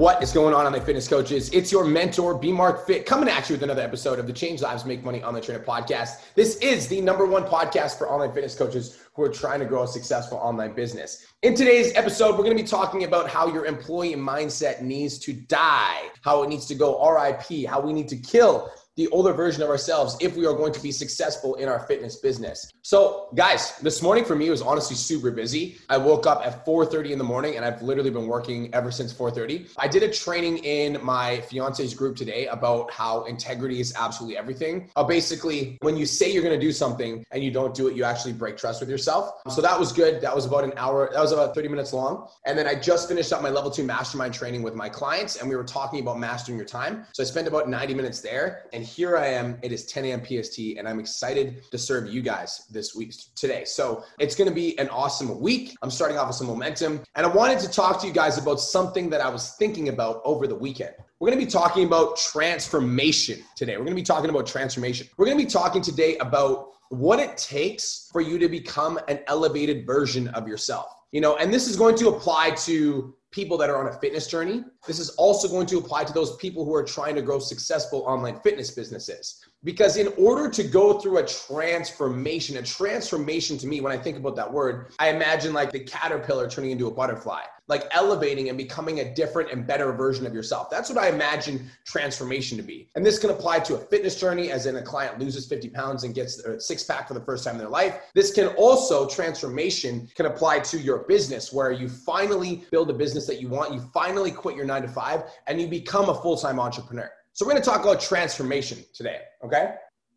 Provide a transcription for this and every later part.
What is going on, online fitness coaches? It's your mentor, B Mark Fit, coming at you with another episode of the Change Lives Make Money Online Trainer podcast. This is the number one podcast for online fitness coaches who are trying to grow a successful online business. In today's episode, we're going to be talking about how your employee mindset needs to die, how it needs to go RIP, how we need to kill the older version of ourselves if we are going to be successful in our fitness business. So, guys, this morning for me was honestly super busy. I woke up at 4:30 in the morning and I've literally been working ever since 4:30. I did a training in my fiance's group today about how integrity is absolutely everything. Uh, basically, when you say you're going to do something and you don't do it, you actually break trust with yourself. So that was good. That was about an hour. That was about 30 minutes long. And then I just finished up my level 2 mastermind training with my clients and we were talking about mastering your time. So I spent about 90 minutes there and here I am. It is 10 a.m. PST, and I'm excited to serve you guys this week today. So it's going to be an awesome week. I'm starting off with some momentum, and I wanted to talk to you guys about something that I was thinking about over the weekend. We're going to be talking about transformation today. We're going to be talking about transformation. We're going to be talking today about what it takes for you to become an elevated version of yourself. You know, and this is going to apply to people that are on a fitness journey. This is also going to apply to those people who are trying to grow successful online fitness businesses. Because in order to go through a transformation, a transformation to me, when I think about that word, I imagine like the caterpillar turning into a butterfly, like elevating and becoming a different and better version of yourself. That's what I imagine transformation to be. And this can apply to a fitness journey, as in a client loses 50 pounds and gets a six pack for the first time in their life. This can also, transformation can apply to your business, where you finally build a business that you want, you finally quit your nine to five, and you become a full time entrepreneur. So we're going to talk about transformation today, okay?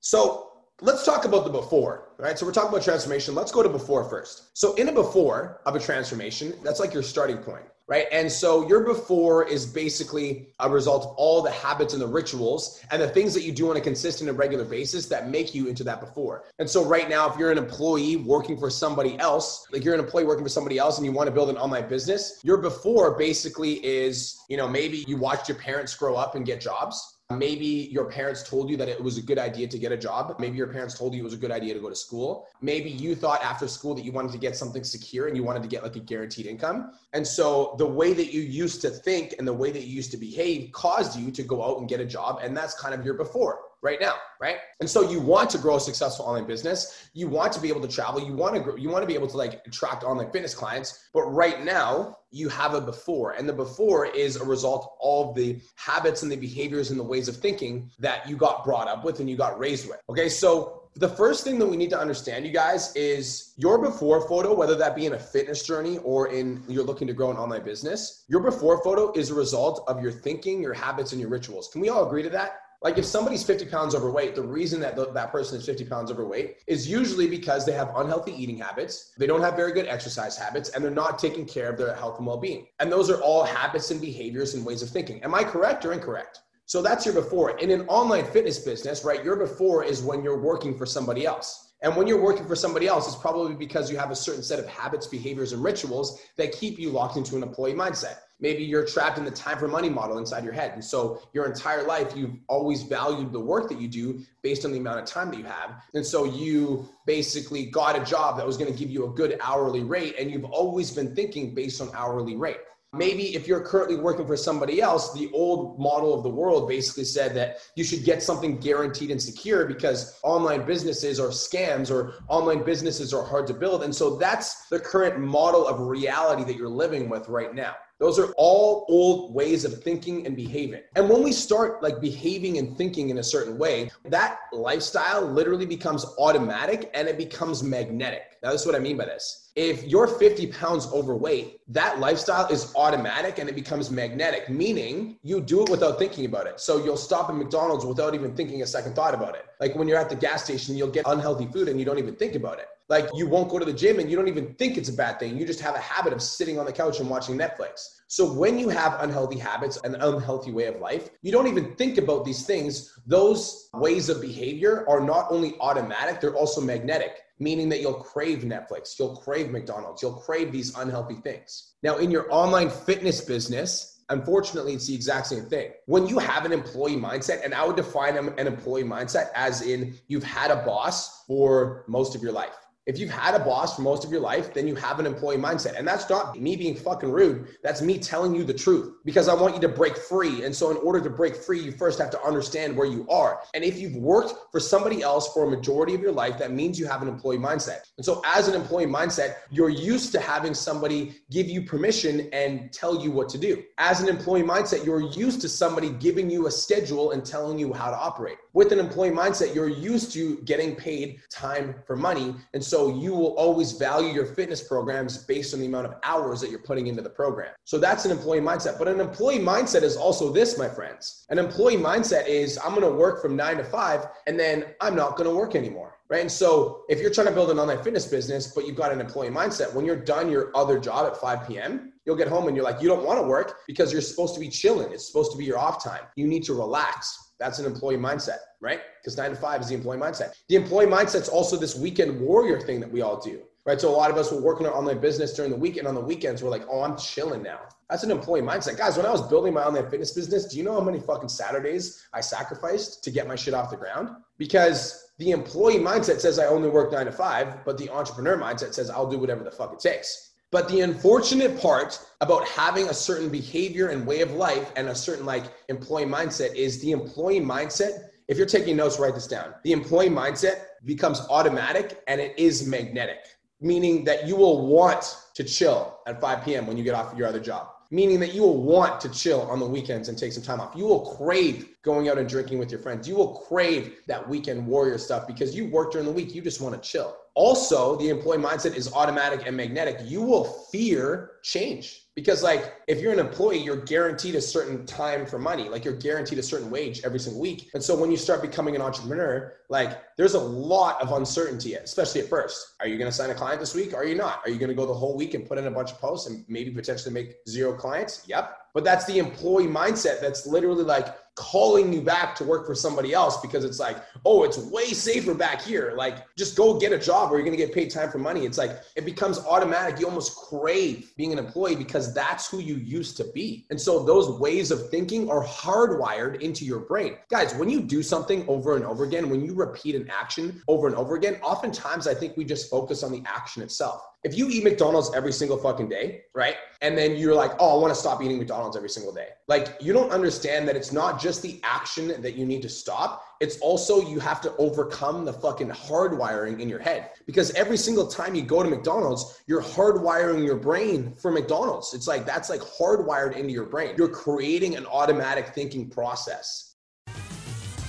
So let's talk about the before, right? So we're talking about transformation. Let's go to before first. So in a before of a transformation, that's like your starting point right? And so your before is basically a result of all the habits and the rituals and the things that you do on a consistent and regular basis that make you into that before. And so right now, if you're an employee working for somebody else, like you're an employee working for somebody else and you want to build an online business, your before basically is, you know, maybe you watched your parents grow up and get jobs Maybe your parents told you that it was a good idea to get a job. Maybe your parents told you it was a good idea to go to school. Maybe you thought after school that you wanted to get something secure and you wanted to get like a guaranteed income. And so the way that you used to think and the way that you used to behave caused you to go out and get a job. And that's kind of your before right now, right? And so you want to grow a successful online business. You want to be able to travel. You want to grow, you want to be able to like attract online fitness clients. But right now, you have a before, and the before is a result of all of the habits and the behaviors and the ways of thinking that you got brought up with and you got raised with. Okay, so the first thing that we need to understand, you guys, is your before photo, whether that be in a fitness journey or in you're looking to grow an online business, your before photo is a result of your thinking, your habits, and your rituals. Can we all agree to that? Like if somebody's 50 pounds overweight, the reason that that person is 50 pounds overweight is usually because they have unhealthy eating habits, they don't have very good exercise habits, and they're not taking care of their health and well-being. And those are all habits and behaviors and ways of thinking. Am I correct or incorrect? So that's your before. In an online fitness business, right, your before is when you're working for somebody else. And when you're working for somebody else, it's probably because you have a certain set of habits, behaviors, and rituals that keep you locked into an employee mindset. Maybe you're trapped in the time for money model inside your head. And so your entire life, you've always valued the work that you do based on the amount of time that you have. And so you basically got a job that was going to give you a good hourly rate. And you've always been thinking based on hourly rate. Maybe if you're currently working for somebody else, the old model of the world basically said that you should get something guaranteed and secure because online businesses are scams or online businesses are hard to build. And so that's the current model of reality that you're living with right now. Those are all old ways of thinking and behaving. And when we start like behaving and thinking in a certain way, that lifestyle literally becomes automatic and it becomes magnetic. Now, this is what I mean by this. If you're 50 pounds overweight, that lifestyle is automatic and it becomes magnetic, meaning you do it without thinking about it. So you'll stop at McDonald's without even thinking a second thought about it. Like when you're at the gas station, you'll get unhealthy food and you don't even think about it. Like you won't go to the gym and you don't even think it's a bad thing. You just have a habit of sitting on the couch and watching Netflix. So when you have unhealthy habits, an unhealthy way of life, you don't even think about these things. Those ways of behavior are not only automatic, they're also magnetic, meaning that you'll crave Netflix, you'll crave McDonald's, you'll crave these unhealthy things. Now, in your online fitness business, Unfortunately, it's the exact same thing. When you have an employee mindset, and I would define an employee mindset as in you've had a boss for most of your life. If you've had a boss for most of your life, then you have an employee mindset. And that's not me being fucking rude. That's me telling you the truth because I want you to break free. And so, in order to break free, you first have to understand where you are. And if you've worked for somebody else for a majority of your life, that means you have an employee mindset. And so, as an employee mindset, you're used to having somebody give you permission and tell you what to do. As an employee mindset, you're used to somebody giving you a schedule and telling you how to operate. With an employee mindset, you're used to getting paid time for money. And so, you will always value your fitness programs based on the amount of hours that you're putting into the program. So that's an employee mindset. But an employee mindset is also this, my friends. An employee mindset is I'm going to work from nine to five and then I'm not going to work anymore. Right. And so if you're trying to build an online fitness business, but you've got an employee mindset, when you're done your other job at 5 p.m., you'll get home and you're like, you don't want to work because you're supposed to be chilling. It's supposed to be your off time. You need to relax. That's an employee mindset, right? Because nine to five is the employee mindset. The employee mindset's also this weekend warrior thing that we all do, right? So a lot of us will work on our online business during the weekend. On the weekends, we're like, oh, I'm chilling now. That's an employee mindset. Guys, when I was building my online fitness business, do you know how many fucking Saturdays I sacrificed to get my shit off the ground? Because the employee mindset says I only work nine to five, but the entrepreneur mindset says I'll do whatever the fuck it takes. But the unfortunate part about having a certain behavior and way of life and a certain like employee mindset is the employee mindset. If you're taking notes, write this down. The employee mindset becomes automatic and it is magnetic, meaning that you will want to chill at 5 p.m. when you get off your other job meaning that you will want to chill on the weekends and take some time off. You will crave going out and drinking with your friends. You will crave that weekend warrior stuff because you work during the week. You just want to chill. Also, the employee mindset is automatic and magnetic. You will fear change because, like, if you're an employee, you're guaranteed a certain time for money. Like, you're guaranteed a certain wage every single week. And so, when you start becoming an entrepreneur, like, there's a lot of uncertainty, especially at first. Are you going to sign a client this week? Are you not? Are you going to go the whole week and put in a bunch of posts and maybe potentially make zero clients? Yep. But that's the employee mindset that's literally like, calling you back to work for somebody else because it's like, oh, it's way safer back here. Like, just go get a job where you're going to get paid time for money. It's like, it becomes automatic. You almost crave being an employee because that's who you used to be. And so those ways of thinking are hardwired into your brain. Guys, when you do something over and over again, when you repeat an action over and over again, oftentimes I think we just focus on the action itself if you eat McDonald's every single fucking day, right? And then you're like, oh, I want to stop eating McDonald's every single day. Like, you don't understand that it's not just the action that you need to stop. It's also you have to overcome the fucking hardwiring in your head. Because every single time you go to McDonald's, you're hardwiring your brain for McDonald's. It's like that's like hardwired into your brain. You're creating an automatic thinking process.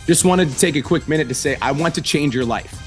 Just wanted to take a quick minute to say, I want to change your life.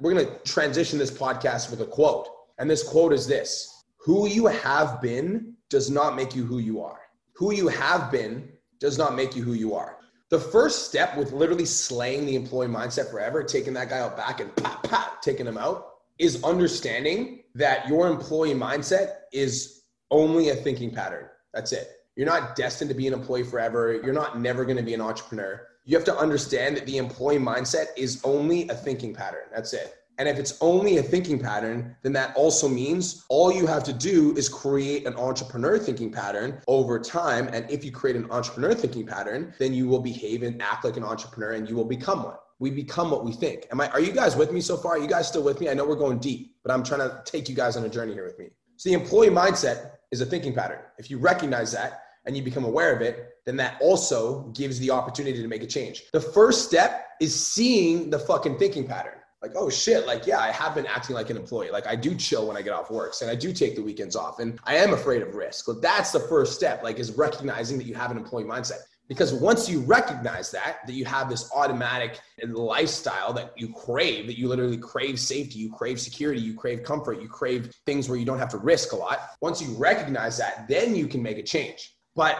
We're going to transition this podcast with a quote. And this quote is this Who you have been does not make you who you are. Who you have been does not make you who you are. The first step with literally slaying the employee mindset forever, taking that guy out back and pat, pat, taking him out, is understanding that your employee mindset is only a thinking pattern. That's it. You're not destined to be an employee forever. You're not never going to be an entrepreneur you have to understand that the employee mindset is only a thinking pattern. That's it. And if it's only a thinking pattern, then that also means all you have to do is create an entrepreneur thinking pattern over time. And if you create an entrepreneur thinking pattern, then you will behave and act like an entrepreneur and you will become one. We become what we think. Am I are you guys with me so far? Are you guys still with me? I know we're going deep, but I'm trying to take you guys on a journey here with me. So the employee mindset is a thinking pattern. If you recognize that, and you become aware of it, then that also gives the opportunity to make a change. The first step is seeing the fucking thinking pattern. like, oh shit, like, yeah, I have been acting like an employee. Like, I do chill when I get off work and I do take the weekends off and I am afraid of risk. That's the first step, like, is recognizing that you have an employee mindset. Because once you recognize that, that you have this automatic lifestyle that you crave, that you literally crave safety, you crave security, you crave comfort, you crave things where you don't have to risk a lot. Once you recognize that, then you can make a change. But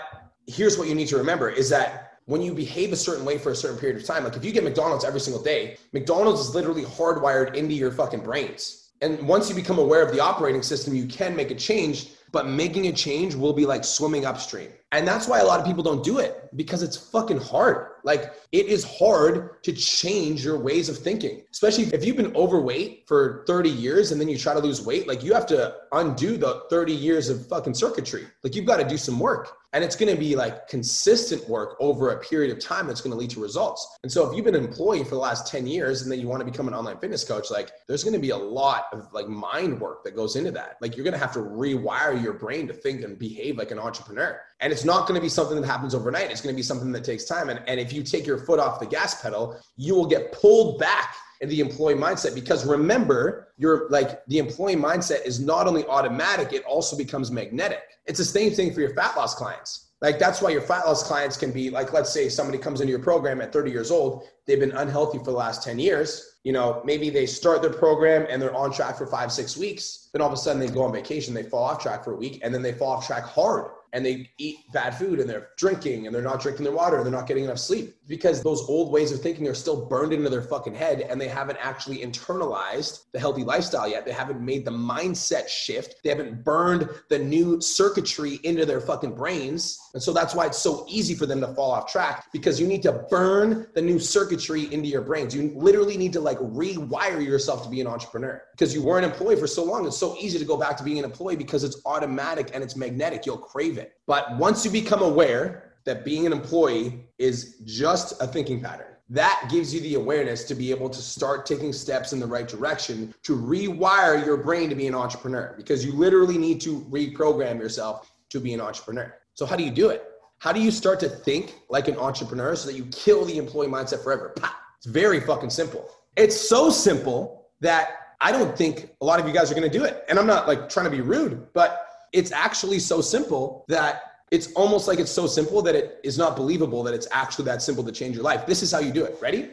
here's what you need to remember is that when you behave a certain way for a certain period of time, like if you get McDonald's every single day, McDonald's is literally hardwired into your fucking brains. And once you become aware of the operating system, you can make a change, but making a change will be like swimming upstream. And that's why a lot of people don't do it because it's fucking hard. Like it is hard to change your ways of thinking, especially if you've been overweight for 30 years and then you try to lose weight. Like you have to undo the 30 years of fucking circuitry. Like you've got to do some work. And it's going to be like consistent work over a period of time that's going to lead to results. And so if you've been an employee for the last 10 years and then you want to become an online fitness coach, like there's going to be a lot of like mind work that goes into that. Like you're going to have to rewire your brain to think and behave like an entrepreneur. And it's not going to be something that happens overnight. It's going to be something that takes time. And, and if you take your foot off the gas pedal, you will get pulled back in the employee mindset because remember you're like the employee mindset is not only automatic it also becomes magnetic. It's the same thing for your fat loss clients. Like that's why your fat loss clients can be like let's say somebody comes into your program at 30 years old they've been unhealthy for the last 10 years you know maybe they start their program and they're on track for five six weeks then all of a sudden they go on vacation they fall off track for a week and then they fall off track hard and they eat bad food and they're drinking and they're not drinking their water and they're not getting enough sleep because those old ways of thinking are still burned into their fucking head and they haven't actually internalized the healthy lifestyle yet. They haven't made the mindset shift. They haven't burned the new circuitry into their fucking brains. And so that's why it's so easy for them to fall off track because you need to burn the new circuitry into your brains. You literally need to like rewire yourself to be an entrepreneur because you were an employee for so long. It's so easy to go back to being an employee because it's automatic and it's magnetic. You'll crave it. But once you become aware that being an employee is just a thinking pattern, that gives you the awareness to be able to start taking steps in the right direction to rewire your brain to be an entrepreneur because you literally need to reprogram yourself to be an entrepreneur. So, how do you do it? How do you start to think like an entrepreneur so that you kill the employee mindset forever? It's very fucking simple. It's so simple that I don't think a lot of you guys are to do it. And I'm not like trying to be rude, but it's actually so simple that it's almost like it's so simple that it is not believable that it's actually that simple to change your life. This is how you do it. Ready?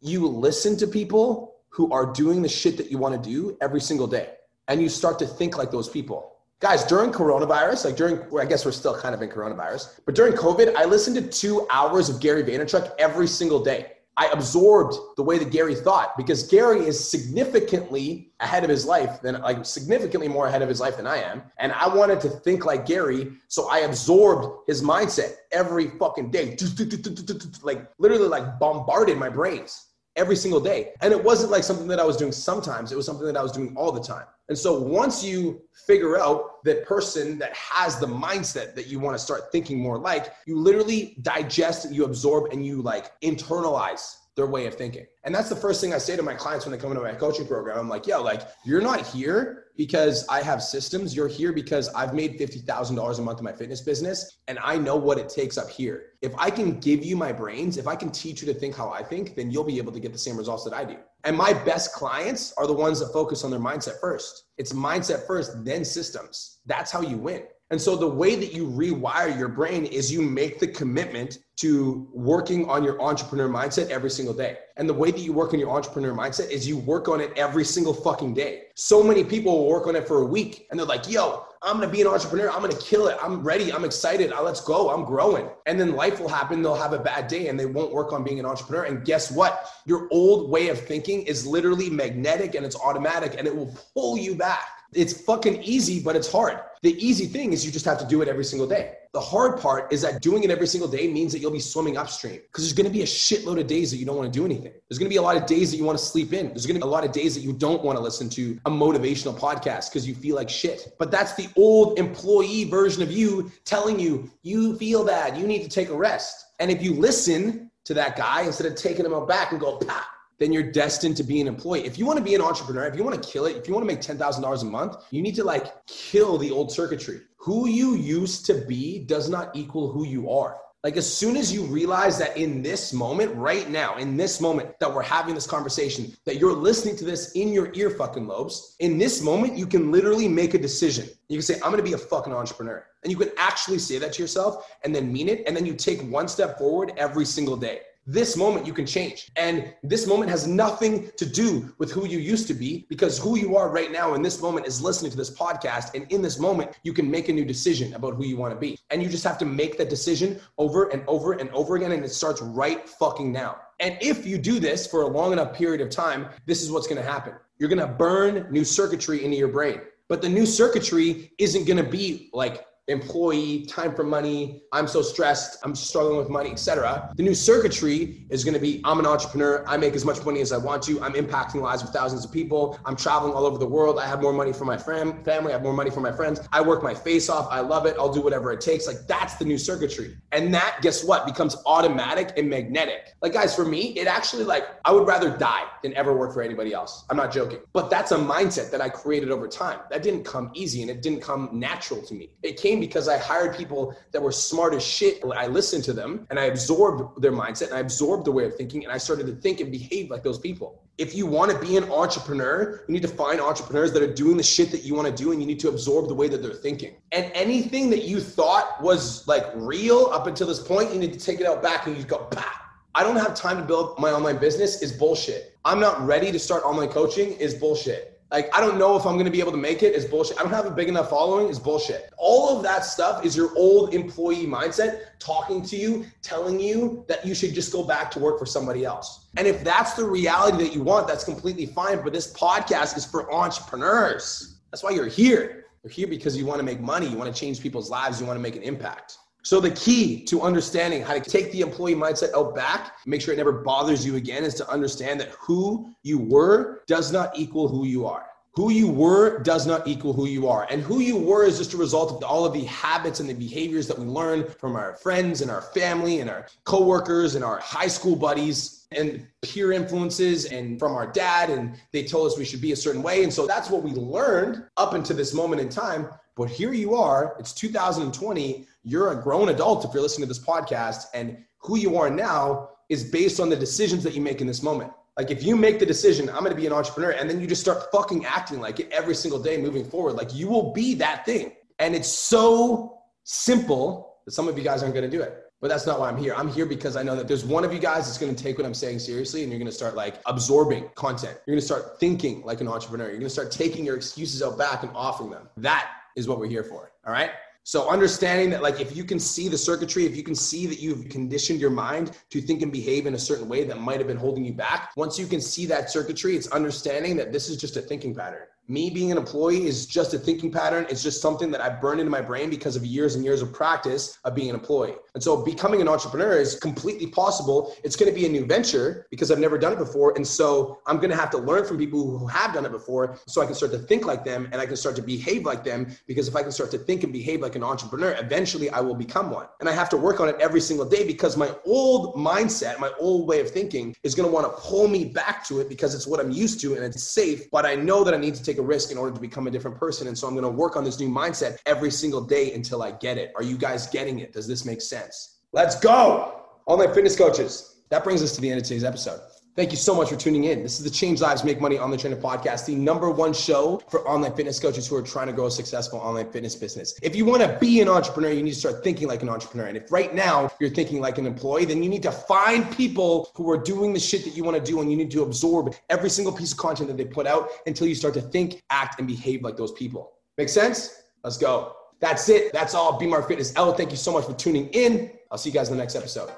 You listen to people who are doing the shit that you want to do every single day, and you start to think like those people. Guys, during coronavirus, like during, well, I guess we're still kind of in coronavirus, but during COVID, I listened to two hours of Gary Vaynerchuk every single day. I absorbed the way that Gary thought because Gary is significantly ahead of his life than like significantly more ahead of his life than I am. And I wanted to think like Gary. So I absorbed his mindset every fucking day. Like literally like bombarded my brains every single day. And it wasn't like something that I was doing sometimes, it was something that I was doing all the time. And so once you figure out that person that has the mindset that you want to start thinking more like, you literally digest, you absorb, and you like internalize their way of thinking. And that's the first thing I say to my clients when they come into my coaching program. I'm like, yo, like you're not here because I have systems. You're here because I've made $50,000 a month in my fitness business and I know what it takes up here. If I can give you my brains, if I can teach you to think how I think, then you'll be able to get the same results that I do. And my best clients are the ones that focus on their mindset first. It's mindset first, then systems. That's how you win. And so the way that you rewire your brain is you make the commitment to working on your entrepreneur mindset every single day. And the way that you work on your entrepreneur mindset is you work on it every single fucking day. So many people will work on it for a week and they're like, yo, I'm gonna be an entrepreneur. I'm gonna kill it. I'm ready. I'm excited. Uh, let's go. I'm growing. And then life will happen. They'll have a bad day and they won't work on being an entrepreneur. And guess what? Your old way of thinking is literally magnetic and it's automatic and it will pull you back. It's fucking easy, but it's hard. The easy thing is you just have to do it every single day. The hard part is that doing it every single day means that you'll be swimming upstream because there's going to be a shitload of days that you don't want to do anything. There's going to be a lot of days that you want to sleep in. There's going to be a lot of days that you don't want to listen to a motivational podcast because you feel like shit. But that's the old employee version of you telling you, you feel bad, you need to take a rest. And if you listen to that guy instead of taking him out back and go, pah, then you're destined to be an employee. If you want to be an entrepreneur, if you want to kill it, if you want to make $10,000 a month, you need to like kill the old circuitry. Who you used to be does not equal who you are. Like as soon as you realize that in this moment, right now, in this moment that we're having this conversation, that you're listening to this in your ear fucking lobes, in this moment, you can literally make a decision. You can say, I'm gonna be a fucking entrepreneur. And you can actually say that to yourself and then mean it. And then you take one step forward every single day this moment you can change. And this moment has nothing to do with who you used to be because who you are right now in this moment is listening to this podcast. And in this moment, you can make a new decision about who you want to be. And you just have to make that decision over and over and over again. And it starts right fucking now. And if you do this for a long enough period of time, this is what's going to happen. You're going to burn new circuitry into your brain. But the new circuitry isn't going to be like employee, time for money, I'm so stressed, I'm struggling with money, etc. The new circuitry is going to be I'm an entrepreneur, I make as much money as I want to, I'm impacting lives of thousands of people, I'm traveling all over the world, I have more money for my fam- family, I have more money for my friends, I work my face off, I love it, I'll do whatever it takes. Like that's the new circuitry. And that guess what becomes automatic and magnetic. Like guys, for me, it actually like I would rather die than ever work for anybody else. I'm not joking. But that's a mindset that I created over time. That didn't come easy and it didn't come natural to me. It came because I hired people that were smart as shit. I listened to them and I absorbed their mindset and I absorbed the way of thinking and I started to think and behave like those people. If you want to be an entrepreneur, you need to find entrepreneurs that are doing the shit that you want to do and you need to absorb the way that they're thinking. And anything that you thought was like real up until this point, you need to take it out back and you go, bah. I don't have time to build my online business is bullshit. I'm not ready to start online coaching is bullshit like, I don't know if I'm going to be able to make it is bullshit. I don't have a big enough following is bullshit. All of that stuff is your old employee mindset talking to you, telling you that you should just go back to work for somebody else. And if that's the reality that you want, that's completely fine. But this podcast is for entrepreneurs. That's why you're here. You're here because you want to make money, you want to change people's lives, you want to make an impact. So the key to understanding how to take the employee mindset out back, make sure it never bothers you again, is to understand that who you were does not equal who you are. Who you were does not equal who you are. And who you were is just a result of all of the habits and the behaviors that we learn from our friends and our family and our coworkers and our high school buddies and peer influences and from our dad. And they told us we should be a certain way. And so that's what we learned up until this moment in time. But here you are, it's 2020 you're a grown adult if you're listening to this podcast and who you are now is based on the decisions that you make in this moment. Like if you make the decision, I'm going to be an entrepreneur, and then you just start fucking acting like it every single day moving forward, like you will be that thing. And it's so simple that some of you guys aren't going to do it. But that's not why I'm here. I'm here because I know that there's one of you guys that's going to take what I'm saying seriously and you're going to start like absorbing content. You're going to start thinking like an entrepreneur. You're going to start taking your excuses out back and offering them. That is what we're here for. All right. So understanding that like if you can see the circuitry, if you can see that you've conditioned your mind to think and behave in a certain way that might have been holding you back, once you can see that circuitry, it's understanding that this is just a thinking pattern me being an employee is just a thinking pattern. It's just something that I burned into my brain because of years and years of practice of being an employee. And so becoming an entrepreneur is completely possible. It's going to be a new venture because I've never done it before. And so I'm going to have to learn from people who have done it before so I can start to think like them and I can start to behave like them. Because if I can start to think and behave like an entrepreneur, eventually I will become one. And I have to work on it every single day because my old mindset, my old way of thinking is going to want to pull me back to it because it's what I'm used to and it's safe. But I know that I need to take take a risk in order to become a different person. And so I'm going to work on this new mindset every single day until I get it. Are you guys getting it? Does this make sense? Let's go. All my fitness coaches. That brings us to the end of today's episode. Thank you so much for tuning in. This is the Change Lives Make Money Online Trainer podcast, the number one show for online fitness coaches who are trying to grow a successful online fitness business. If you want to be an entrepreneur, you need to start thinking like an entrepreneur. And if right now you're thinking like an employee, then you need to find people who are doing the shit that you want to do and you need to absorb every single piece of content that they put out until you start to think, act, and behave like those people. Make sense? Let's go. That's it. That's all. Be Fitness. Ella, thank you so much for tuning in. I'll see you guys in the next episode.